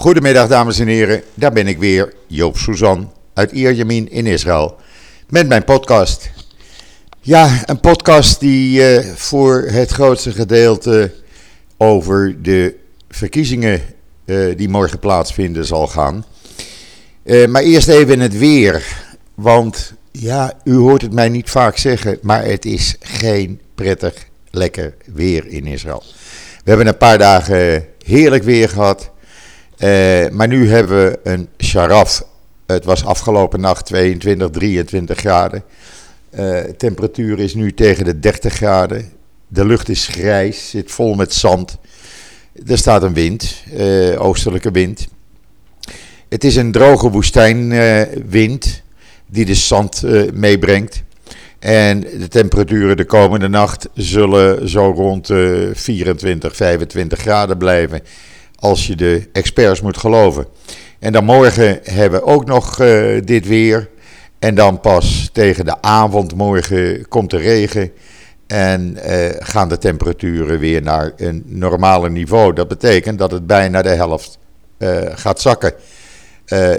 Goedemiddag dames en heren, daar ben ik weer, Joop Suzan uit Ierjemien in Israël. Met mijn podcast. Ja, een podcast die uh, voor het grootste gedeelte over de verkiezingen uh, die morgen plaatsvinden zal gaan. Uh, maar eerst even het weer. Want ja, u hoort het mij niet vaak zeggen, maar het is geen prettig, lekker weer in Israël. We hebben een paar dagen heerlijk weer gehad. Uh, maar nu hebben we een sharaf. Het was afgelopen nacht 22, 23 graden. Uh, temperatuur is nu tegen de 30 graden. De lucht is grijs, zit vol met zand. Er staat een wind, uh, oostelijke wind. Het is een droge woestijnwind die de zand meebrengt. En de temperaturen de komende nacht zullen zo rond 24, 25 graden blijven als je de experts moet geloven. En dan morgen hebben we ook nog uh, dit weer. En dan pas tegen de avond morgen komt de regen. En uh, gaan de temperaturen weer naar een normale niveau. Dat betekent dat het bijna de helft uh, gaat zakken.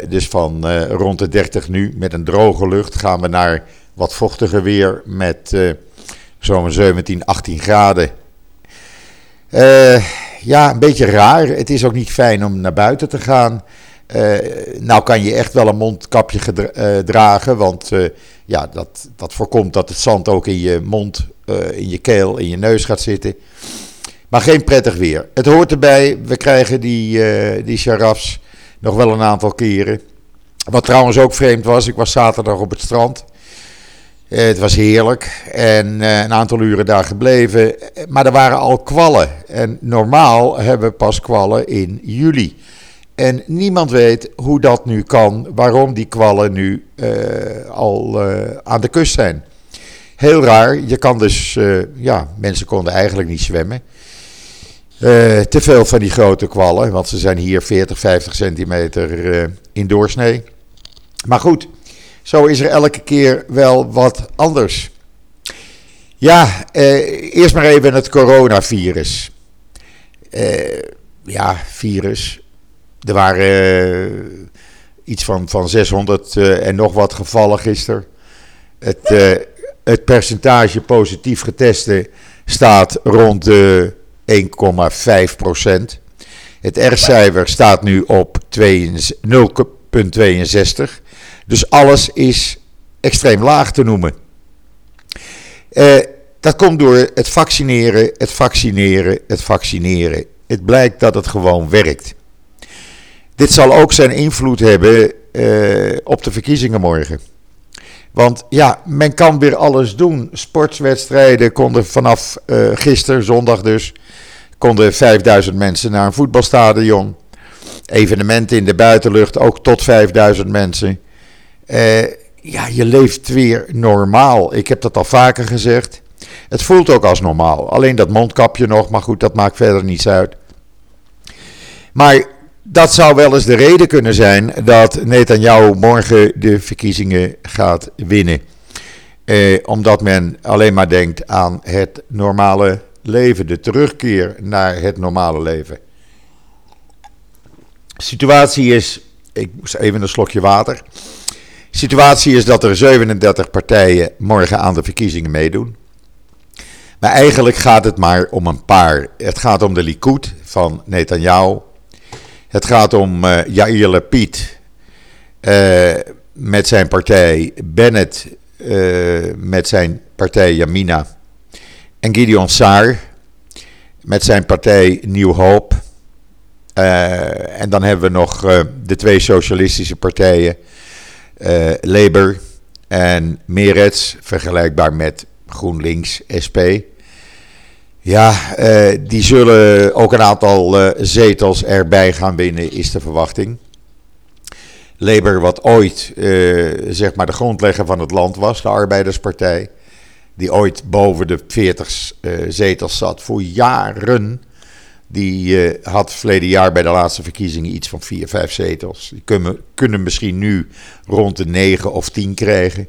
dus van rond de 30 nu met een droge lucht gaan we naar wat vochtiger weer met zo'n 17, 18 graden. Ja, een beetje raar. Het is ook niet fijn om naar buiten te gaan. Uh, nou kan je echt wel een mondkapje uh, dragen, want uh, ja, dat, dat voorkomt dat het zand ook in je mond, in je keel, in je neus gaat zitten. Maar geen prettig weer. Het hoort erbij, we krijgen die, die sharafs nog wel een aantal keren. Wat trouwens ook vreemd was, ik was zaterdag op het strand. Het was heerlijk en een aantal uren daar gebleven. Maar er waren al kwallen. En normaal hebben we pas kwallen in juli. En niemand weet hoe dat nu kan, waarom die kwallen nu uh, al aan de kust zijn. Heel raar, je kan dus, ja, mensen konden eigenlijk niet zwemmen. te veel van die grote kwallen, want ze zijn hier 40, 50 centimeter in doorsnee. Maar goed, zo is er elke keer wel wat anders. Ja, eerst maar even het coronavirus. ja, virus. Er waren uh, iets van, van 600 uh, eh, en nog wat gevallen gisteren. Het, uh, het percentage positief getesten staat rond de 1,5 procent. Het R-cijfer staat nu op 0,62. Dus alles is extreem laag te noemen. dat komt door het vaccineren, het vaccineren, het vaccineren. Het blijkt dat het gewoon werkt. Dit zal ook zijn invloed hebben uh, op de verkiezingen morgen. Want ja, men kan weer alles doen. Sportswedstrijden konden vanaf uh, gisteren, zondag dus, konden 5000 mensen naar een voetbalstadion. Evenementen in de buitenlucht, ook tot 5000 mensen. Uh, ja, je leeft weer normaal. Ik heb dat al vaker gezegd. Het voelt ook als normaal. Alleen dat mondkapje nog, maar goed, dat maakt verder niets uit. Maar dat zou wel eens de reden kunnen zijn dat Netanyahu morgen de verkiezingen gaat winnen. Eh, omdat men alleen maar denkt aan het normale leven, de terugkeer naar het normale leven. De situatie is, ik moest even een slokje water. Situatie is dat er 37 partijen morgen aan de verkiezingen meedoen. Maar eigenlijk gaat het maar om een paar. Het gaat om de Likud van Netanyahu. Het gaat om uh, Yair Lapid uh, met zijn partij Bennett uh, met zijn partij Yamina en Gideon Saar met zijn partij New Hope. en dan hebben we nog de twee socialistische partijen Labour en Meretz, vergelijkbaar met GroenLinks, SP. Ja, uh, die zullen ook een aantal uh, zetels erbij gaan winnen, is de verwachting. Labour, wat ooit zeg maar de grondlegger van het land was, de Arbeiderspartij, die ooit boven de 40 zetels zat voor jaren, die had verleden jaar bij de laatste verkiezingen iets van 4, 5 zetels. Die kunnen, kunnen misschien nu rond de 9 of 10 krijgen.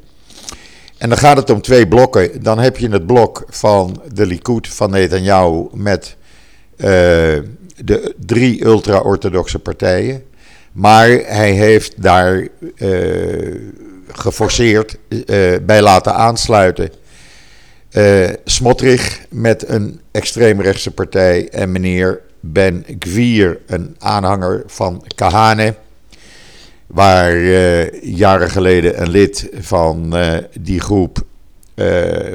En dan gaat het om twee blokken. Dan heb je het blok van de Likud van Netanyahu met uh, de drie ultra-orthodoxe partijen. Maar hij heeft daar uh, geforceerd bij laten aansluiten. Smotrich met een extreemrechtse partij en meneer Ben Gvir, een aanhanger van Kahane waar uh, jaren geleden een lid van uh, die groep,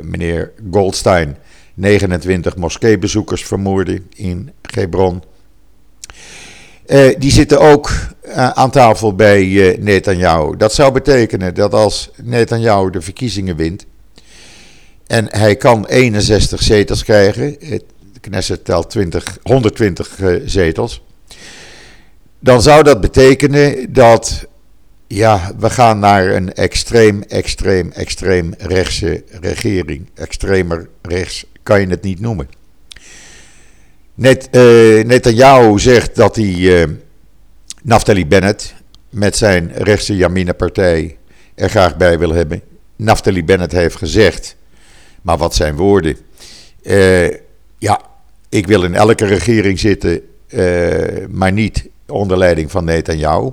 meneer Goldstein, 29 moskeebezoekers vermoorde in Hebron. die zitten ook aan tafel bij Netanyahu. Dat zou betekenen dat als Netanyahu de verkiezingen wint en hij kan 61 zetels krijgen, de Knesset telt 20, 120 zetels dan zou dat betekenen dat ja, we gaan naar een extreem, extreem, extreem rechtse regering. Extremer rechts kan je het niet noemen. Net, uh, Netanyahu zegt dat hij uh, Naftali Bennett met zijn rechtse Yamina-partij er graag bij wil hebben. Naftali Bennett heeft gezegd, maar wat zijn woorden? Uh, ja, ik wil in elke regering zitten, maar niet onder leiding van Netanyahu.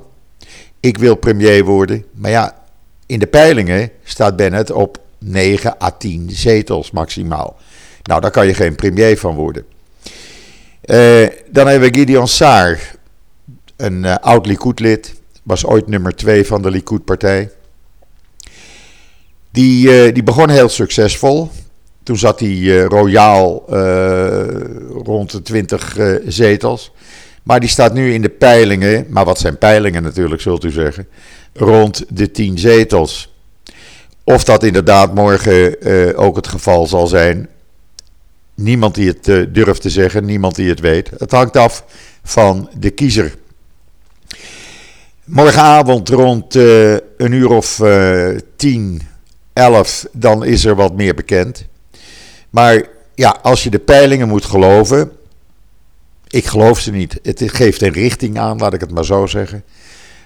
Ik wil premier worden. Maar ja, in de peilingen staat Bennett op 9 à 10 zetels maximaal. Nou, daar kan je geen premier van worden. Uh, dan hebben we Gideon Saar, een oud Likud-lid. Was ooit nummer 2 van de Likud-partij. Die, die begon heel succesvol. Toen zat hij royaal rond de 20 zetels. Maar die staat nu in de peilingen, maar wat zijn peilingen natuurlijk, zult u zeggen, rond de 10 zetels. Of dat inderdaad morgen ook het geval zal zijn, niemand die het durft te zeggen, niemand die het weet. Het hangt af van de kiezer. Morgenavond rond een uur of 10, 11, dan is er wat meer bekend. Maar ja, als je de peilingen moet geloven, ik geloof ze niet. Het geeft een richting aan, laat ik het maar zo zeggen.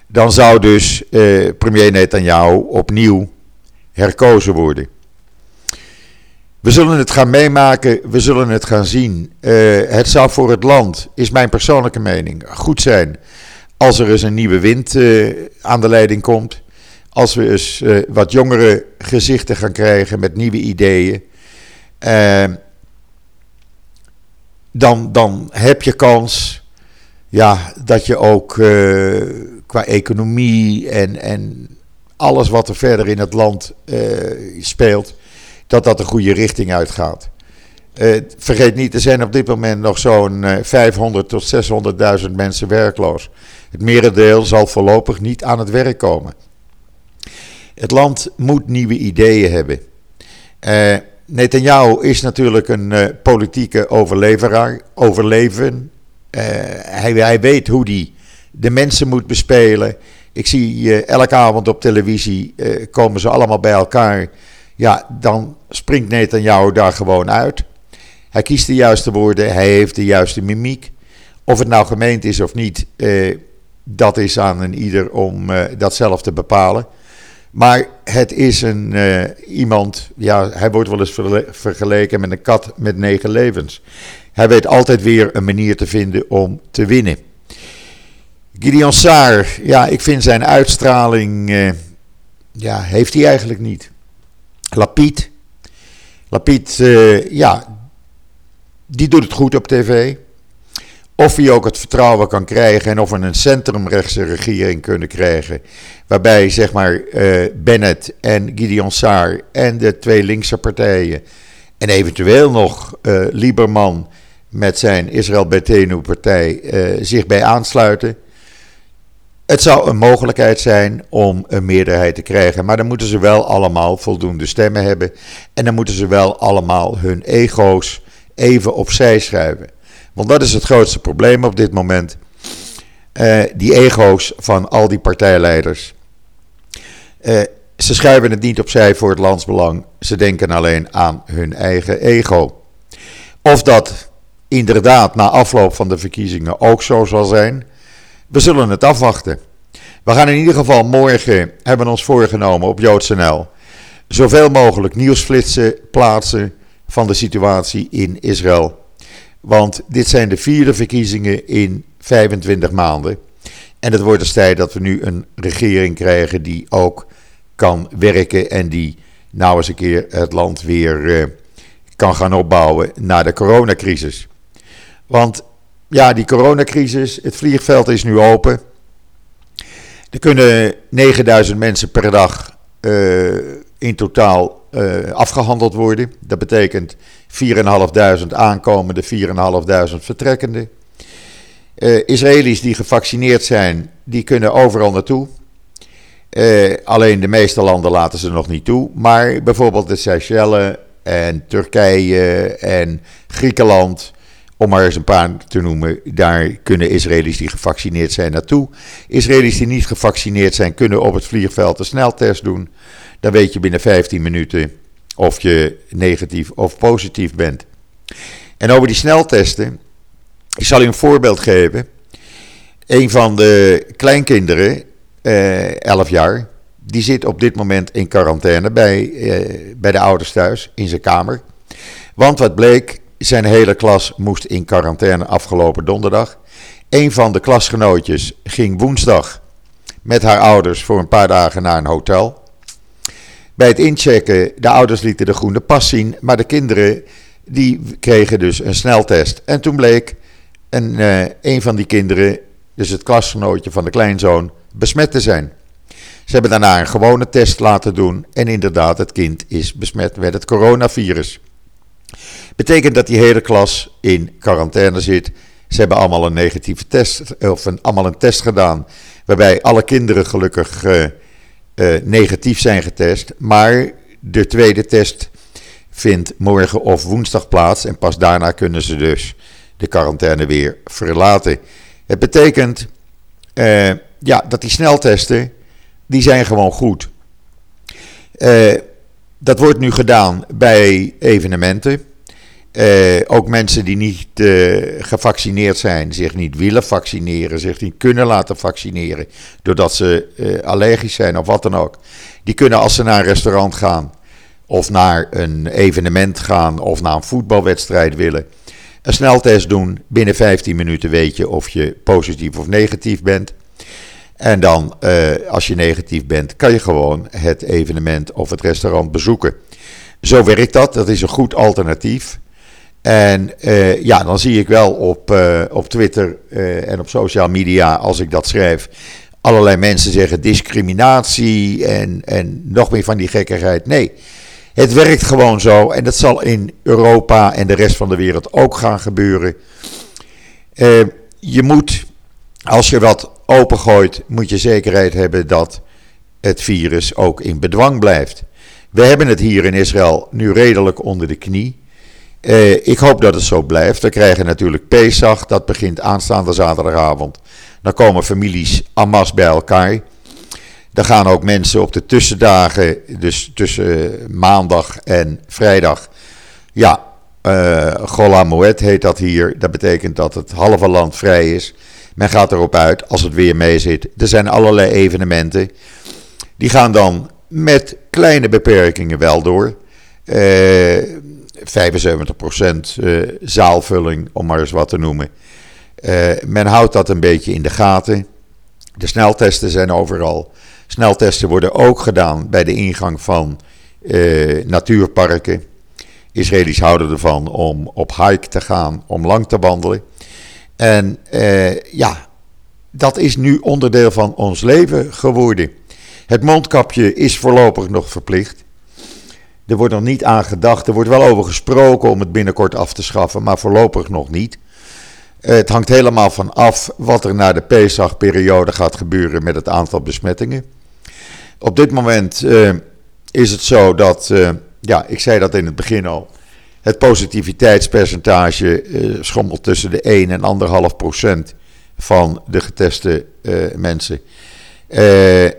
Dan zou dus eh, premier Netanyahu opnieuw herkozen worden. We zullen het gaan meemaken, we zullen het gaan zien. Uh, het zou voor het land, is mijn persoonlijke mening, goed zijn als er eens een nieuwe wind uh, aan de leiding komt. Als we eens uh, wat jongere gezichten gaan krijgen met nieuwe ideeën dan, dan heb je kans ja, dat je ook uh, qua economie en, en alles wat er verder in het land uh, speelt, dat dat de goede richting uitgaat. Uh, vergeet niet, er zijn op dit moment nog zo'n 500 tot 600.000 mensen werkloos. Het merendeel zal voorlopig niet aan het werk komen. Het land moet nieuwe ideeën hebben. Netanyahu is natuurlijk een uh, politieke overleveraar, overleven. Uh, hij, hij, weet hoe hij de mensen moet bespelen. Ik zie uh, elke avond op televisie komen ze allemaal bij elkaar. Ja, dan springt Netanyahu daar gewoon uit. Hij kiest de juiste woorden, hij heeft de juiste mimiek. Of het nou gemeend is of niet, dat is aan een ieder om dat zelf te bepalen. Maar het is een, uh, iemand, ja, hij wordt wel eens vergeleken met een kat met negen levens. Hij weet altijd weer een manier te vinden om te winnen. Gideon Saar, ja, ik vind zijn uitstraling, uh, ja, heeft hij eigenlijk niet. Lapid, Lapid, uh, ja, die doet het goed op tv. Of hij ook het vertrouwen kan krijgen en of we een centrumrechtse regering kunnen krijgen. Waarbij zeg maar uh, Bennett en Gideon Saar en de twee linkse partijen. En eventueel nog uh, Lieberman met zijn Israël Betenu partij uh, zich bij aansluiten. Het zou een mogelijkheid zijn om een meerderheid te krijgen. Maar dan moeten ze wel allemaal voldoende stemmen hebben. En dan moeten ze wel allemaal hun ego's even opzij schuiven. Want dat is het grootste probleem op dit moment. Uh, die ego's van al die partijleiders. Uh, ze schuiven het niet opzij voor het landsbelang. Ze denken alleen aan hun eigen ego. Of dat inderdaad na afloop van de verkiezingen ook zo zal zijn, we zullen het afwachten. We gaan in ieder geval morgen, hebben ons voorgenomen op JoodsNL, zoveel mogelijk nieuwsflitsen plaatsen van de situatie in Israël. Want dit zijn de vierde verkiezingen in 25 maanden. En het wordt dus tijd dat we nu een regering krijgen die ook kan werken en die nou eens een keer het land weer eh, kan gaan opbouwen na de coronacrisis. Want ja, die coronacrisis, het vliegveld is nu open. Er kunnen 9000 mensen per dag uh, in totaal uh, afgehandeld worden. Dat betekent 4.500 aankomende, 4.500 vertrekkende. Uh, Israëli's die gevaccineerd zijn, die kunnen overal naartoe. Uh, alleen de meeste landen laten ze nog niet toe. Maar bijvoorbeeld de Seychelles en Turkije en Griekenland, om maar eens een paar te noemen, daar kunnen Israëli's die gevaccineerd zijn naartoe. Israëli's die niet gevaccineerd zijn, kunnen op het vliegveld een sneltest doen. Dan weet je binnen 15 minuten of je negatief of positief bent. En over die sneltesten, ik zal u een voorbeeld geven. Een van de kleinkinderen, eh, 11 jaar, die zit op dit moment in quarantaine bij, eh, bij de ouders thuis in zijn kamer. Want wat bleek, zijn hele klas moest in quarantaine afgelopen donderdag. Een van de klasgenootjes ging woensdag met haar ouders voor een paar dagen naar een hotel. Bij het inchecken, de ouders lieten de groene pas zien, maar de kinderen die kregen dus een sneltest. En toen bleek een, uh, een van die kinderen, dus het klasgenootje van de kleinzoon, besmet te zijn. Ze hebben daarna een gewone test laten doen en inderdaad, het kind is besmet met het coronavirus. Betekent dat die hele klas in quarantaine zit. Ze hebben allemaal een negatieve test, of een, allemaal een test gedaan, waarbij alle kinderen gelukkig uh, negatief zijn getest. Maar de tweede test vindt morgen of woensdag plaats en pas daarna kunnen ze dus de quarantaine weer verlaten. Het betekent uh, ja, dat die sneltesten, die zijn gewoon goed. Uh, dat wordt nu gedaan bij evenementen. Uh, ook mensen die niet uh, gevaccineerd zijn, zich niet willen vaccineren, zich niet kunnen laten vaccineren, doordat ze uh, allergisch zijn of wat dan ook. Die kunnen als ze naar een restaurant gaan, of naar een evenement gaan, of naar een voetbalwedstrijd willen, een sneltest doen. Binnen 15 minuten weet je of je positief of negatief bent. En dan, als je negatief bent, kan je gewoon het evenement of het restaurant bezoeken. Zo werkt dat, dat is een goed alternatief. En uh, ja, dan zie ik wel op, uh, op Twitter uh, en op social media, als ik dat schrijf, allerlei mensen zeggen discriminatie en, en nog meer van die gekkigheid. Nee, het werkt gewoon zo en dat zal in Europa en de rest van de wereld ook gaan gebeuren. je moet, als je wat opengooit, moet je zekerheid hebben dat het virus ook in bedwang blijft. We hebben het hier in Israël nu redelijk onder de knie. Uh, ik hoop dat het zo blijft. We krijgen natuurlijk Pesach, dat begint aanstaande zaterdagavond. Dan komen families masse bij elkaar. Dan gaan ook mensen op de tussendagen, dus tussen maandag en vrijdag. Ja, uh, Gola heet dat hier. Dat betekent dat het halve land vrij is. Men gaat erop uit als het weer mee zit. Er zijn allerlei evenementen. Die gaan dan met kleine beperkingen wel door. Uh, 75% uh, zaalvulling, om maar eens wat te noemen. Uh, men houdt dat een beetje in de gaten. De sneltesten zijn overal. Sneltesten worden ook gedaan bij de ingang van uh, natuurparken. Israëli's houden ervan om op hike te gaan, om lang te wandelen. En ja, dat is nu onderdeel van ons leven geworden. Het mondkapje is voorlopig nog verplicht. Er wordt nog niet aan gedacht. Er wordt wel over gesproken om het binnenkort af te schaffen, maar voorlopig nog niet. Het hangt helemaal van af wat er na de Pesach-periode gaat gebeuren met het aantal besmettingen. Op dit moment uh, is het zo dat, uh, ja, ik zei dat in het begin al, het positiviteitspercentage schommelt tussen de 1 en 1,5 procent van de geteste mensen.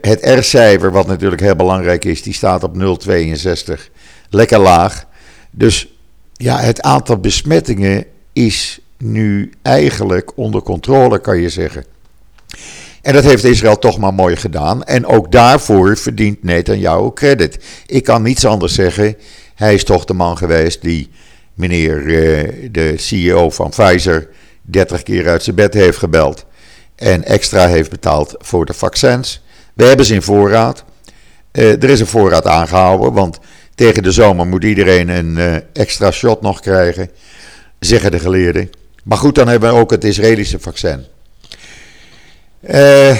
het R-cijfer, wat natuurlijk heel belangrijk is, die staat op 0,62 lekker laag. Dus ja, het aantal besmettingen is nu eigenlijk onder controle, kan je zeggen. En dat heeft Israël toch maar mooi gedaan. En ook daarvoor verdient Netanyahu credit. Ik kan niets anders zeggen. Hij is toch de man geweest die meneer de CEO van Pfizer 30 keer uit zijn bed heeft gebeld en extra heeft betaald voor de vaccins. We hebben ze in voorraad. er is een voorraad aangehouden, want tegen de zomer moet iedereen een extra shot nog krijgen, zeggen de geleerden. Maar goed, dan hebben we ook het Israëlische vaccin. Uh,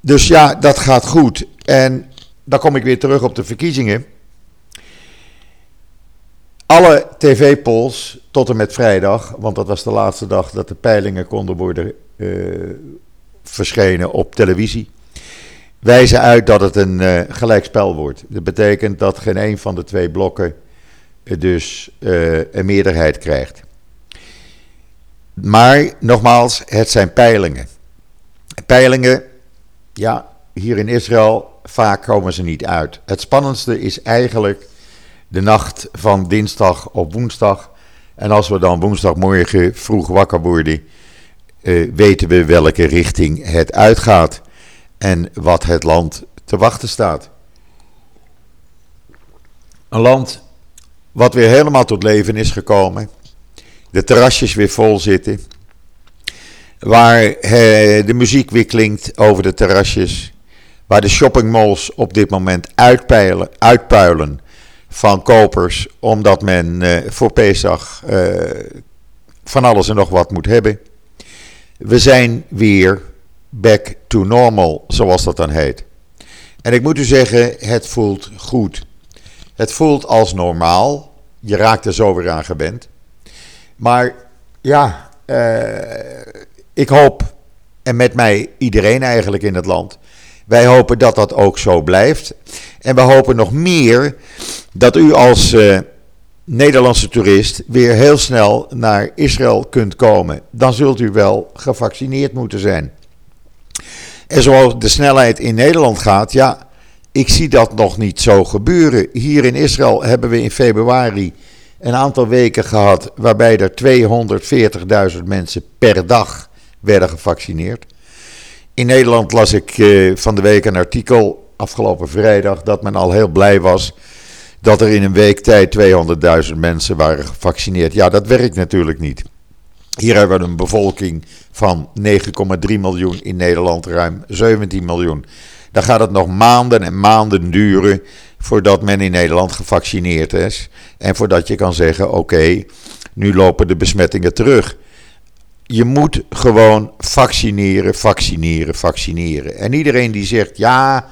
dus ja, dat gaat goed. En dan kom ik weer terug op de verkiezingen. Alle tv-polls tot en met vrijdag, want dat was de laatste dag dat de peilingen konden worden uh, verschenen op televisie, wijzen uit dat het een uh, gelijkspel wordt. Dat betekent dat geen een van de twee blokken dus een meerderheid krijgt. Maar nogmaals, het zijn peilingen. Peilingen, ja, hier in Israël, vaak komen ze niet uit. Het spannendste is eigenlijk de nacht van dinsdag op woensdag. En als we dan woensdagmorgen vroeg wakker worden, weten we welke richting het uitgaat en wat het land te wachten staat. Een land wat weer helemaal tot leven is gekomen de terrasjes weer vol zitten. Waar eh, de muziek weer klinkt over de terrasjes. Waar de shoppingmalls op dit moment uitpeilen, uitpuilen van kopers. Omdat men eh, voor Pesach eh, van alles en nog wat moet hebben. We zijn weer back to normal, zoals dat dan heet. En ik moet u zeggen, het voelt goed. Het voelt als normaal. Je raakt er zo weer aan gewend. Maar ja, uh, ik hoop, en met mij iedereen eigenlijk in het land, wij hopen dat dat ook zo blijft. En we hopen nog meer dat u als uh, Nederlandse toerist weer heel snel naar Israël kunt komen. Dan zult u wel gevaccineerd moeten zijn. En zoals de snelheid in Nederland gaat, ja, ik zie dat nog niet zo gebeuren. Hier in Israël hebben we in februari een aantal weken gehad waarbij er 240.000 mensen per dag werden gevaccineerd. In Nederland las ik eh, van de week een artikel afgelopen vrijdag dat men al heel blij was dat er in een week tijd 200.000 mensen waren gevaccineerd. Ja, dat werkt natuurlijk niet. Hier hebben we een bevolking van 9,3 miljoen in Nederland, ruim 17 miljoen. Dan gaat het nog maanden en maanden duren voordat men in Nederland gevaccineerd is. En voordat je kan zeggen: oké, nu lopen de besmettingen terug. Je moet gewoon vaccineren, vaccineren, vaccineren. En iedereen die zegt ja,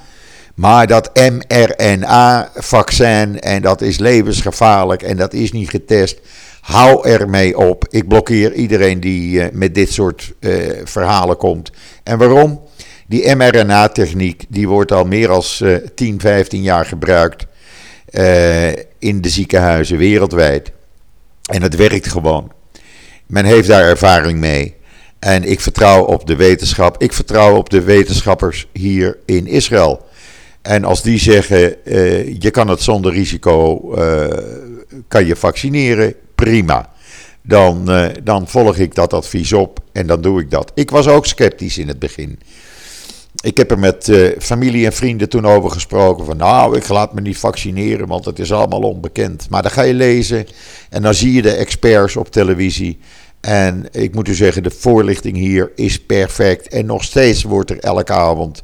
maar dat mRNA-vaccin en dat is levensgevaarlijk en dat is niet getest. Hou ermee op. Ik blokkeer iedereen die uh, met dit soort uh, verhalen komt. En waarom? Die mRNA-techniek die wordt al meer dan uh, 10, 15 jaar gebruikt uh, in de ziekenhuizen wereldwijd. En het werkt gewoon. Men heeft daar ervaring mee. En ik vertrouw op de wetenschap. Ik vertrouw op de wetenschappers hier in Israël. En als die zeggen, je kan het zonder risico, kan je vaccineren, prima. Dan, dan volg ik dat advies op en dan doe ik dat. Ik was ook sceptisch in het begin. Ik heb er met uh, familie en vrienden toen over gesproken. Van nou, ik laat me niet vaccineren, want het is allemaal onbekend. Maar dan ga je lezen en dan zie je de experts op televisie. En ik moet u zeggen, de voorlichting hier is perfect. En nog steeds wordt er elke avond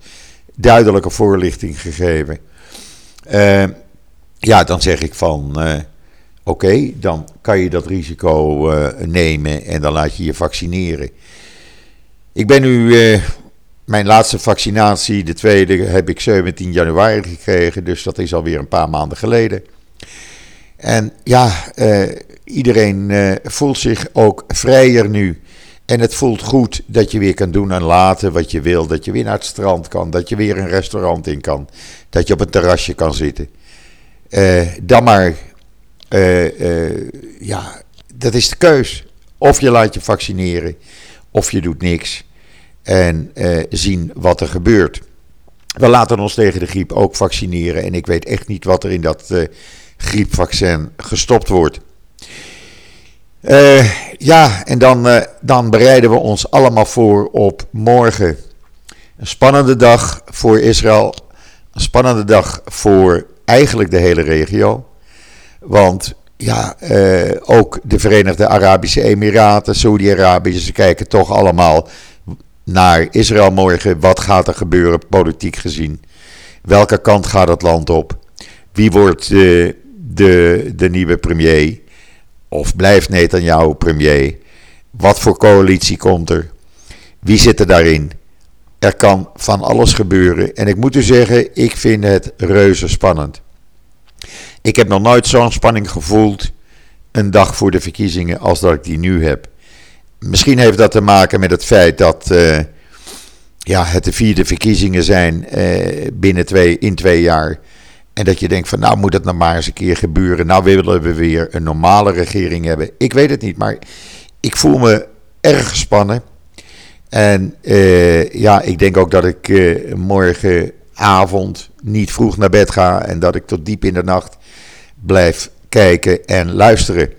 duidelijke voorlichting gegeven. Uh, ja, dan zeg ik van. Oké, dan kan je dat risico nemen en dan laat je je vaccineren. Ik ben nu mijn laatste vaccinatie, de tweede, heb ik 17 januari gekregen. Dus dat is alweer een paar maanden geleden. En ja, eh, iedereen eh, voelt zich ook vrijer nu. En het voelt goed dat je weer kan doen en laten wat je wil. Dat je weer naar het strand kan. Dat je weer een restaurant in kan. Dat je op een terrasje kan zitten. Dan maar, ja, dat is de keus. Of je laat je vaccineren, of je doet niks en uh, zien wat er gebeurt. We laten ons tegen de griep ook vaccineren en ik weet echt niet wat er in dat griepvaccin gestopt wordt. Ja, en dan, dan bereiden we ons allemaal voor op morgen. Een spannende dag voor Israël. Een spannende dag voor eigenlijk de hele regio. Want ja, ook de Verenigde Arabische Emiraten, Saudi-Arabië, ze kijken toch allemaal naar Israël morgen. Wat gaat er gebeuren, politiek gezien? Welke kant gaat het land op? Wie wordt de, de, de nieuwe premier? Of blijft Netanyahu premier? Wat voor coalitie komt er? Wie zit er daarin? Er kan van alles gebeuren. En ik moet u zeggen, ik vind het reuze spannend. Ik heb nog nooit zo'n spanning gevoeld een dag voor de verkiezingen als dat ik die nu heb. Misschien heeft dat te maken met het feit dat uh, ja, het de vierde verkiezingen zijn uh, binnen twee, in twee jaar. En dat je denkt van nou moet het nog maar eens een keer gebeuren. Nou willen we weer een normale regering hebben. Ik weet het niet, maar ik voel me erg gespannen. En uh, ja, ik denk ook dat ik uh, morgenavond niet vroeg naar bed ga. En dat ik tot diep in de nacht blijf kijken en luisteren.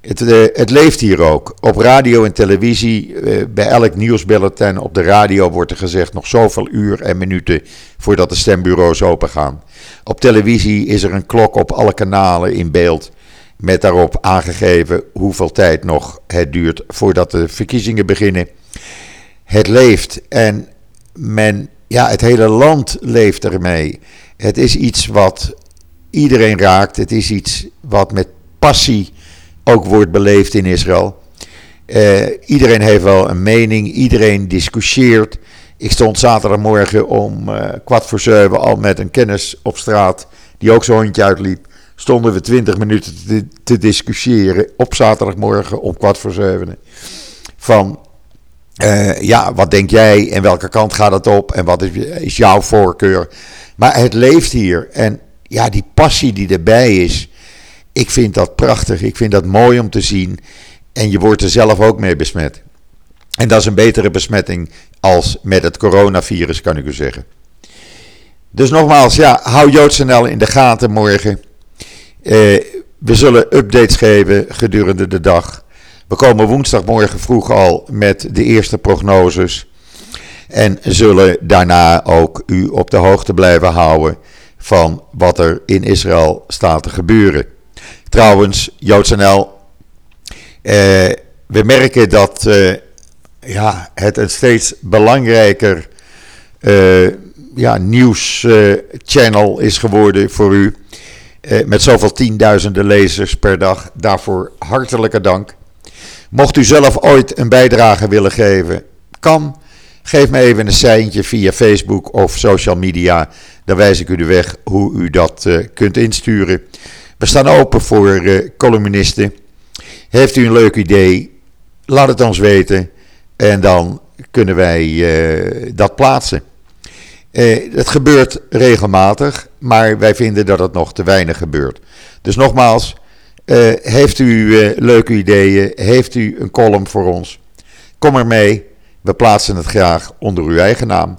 Het, uh, het, leeft hier ook. Op radio en televisie, uh, bij elk nieuwsbulletin op de radio wordt er gezegd nog zoveel uur en minuten voordat de stembureaus open gaan. Op televisie is er een klok op alle kanalen in beeld met daarop aangegeven hoeveel tijd nog het duurt voordat de verkiezingen beginnen. Het leeft en men, ja, het hele land leeft ermee. Het is iets wat iedereen raakt. Het is iets wat met passie ook wordt beleefd in Israël. Uh, iedereen heeft wel een mening, iedereen discussieert. Ik stond zaterdagmorgen om uh, kwart voor zeven al met een kennis op straat, die ook zo'n hondje uitliep. Stonden we twintig minuten te, te, discussiëren op zaterdagmorgen om kwart voor zeven. Van, uh, ja, wat denk jij en welke kant gaat het op en wat is, is jouw voorkeur? Maar het leeft hier en ja, die passie die erbij is, ik vind dat prachtig. Ik vind dat mooi om te zien. En je wordt er zelf ook mee besmet. En dat is een betere besmetting als met het coronavirus, kan ik u zeggen. Dus nogmaals, ja, hou JoodsNL in de gaten morgen. Eh, we zullen updates geven gedurende de dag. We komen woensdagmorgen vroeg al met de eerste prognoses. En zullen daarna ook u op de hoogte blijven houden van wat er in Israël staat te gebeuren. Trouwens, JoodsNL, eh, we merken dat eh, ja, het een steeds belangrijker uh, ja, nieuwschannel is geworden voor u. Uh, met zoveel tienduizenden lezers per dag. Daarvoor hartelijke dank. Mocht u zelf ooit een bijdrage willen geven, kan. Geef me even een seintje via Facebook of social media. Dan wijs ik u de weg hoe u dat uh, kunt insturen. We staan open voor uh, columnisten. Heeft u een leuk idee? Laat het ons weten. En dan kunnen wij uh, dat plaatsen. Het gebeurt regelmatig, maar wij vinden dat het nog te weinig gebeurt. Dus nogmaals, heeft u leuke ideeën? Heeft u een column voor ons? Kom er mee. We plaatsen het graag onder uw eigen naam.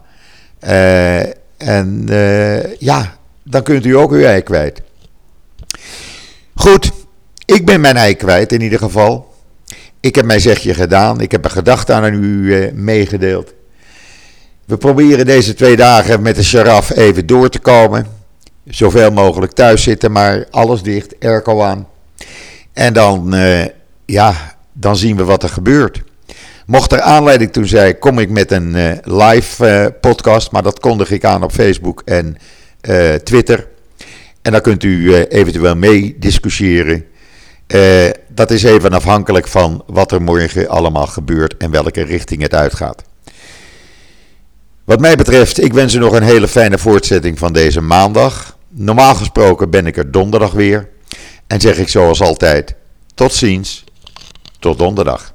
en ja, dan kunt u ook uw ei kwijt. Goed, ik ben mijn ei kwijt in ieder geval. Ik heb mijn zegje gedaan. Ik heb een gedachte aan u eh, meegedeeld. We proberen deze twee dagen met de sharaf even door te komen. Zoveel mogelijk thuis zitten, maar alles dicht, airco aan. En dan, uh, ja, dan zien we wat er gebeurt. Mocht er aanleiding toe zijn, kom ik met een uh, live uh, podcast. Maar dat kondig ik aan op Facebook en Twitter. En dan kunt u eventueel mee discussiëren. Dat is even afhankelijk van wat er morgen allemaal gebeurt en welke richting het uitgaat. Wat mij betreft, ik wens u nog een hele fijne voortzetting van deze maandag. Normaal gesproken ben ik er donderdag weer. En zeg ik zoals altijd: tot ziens, tot donderdag.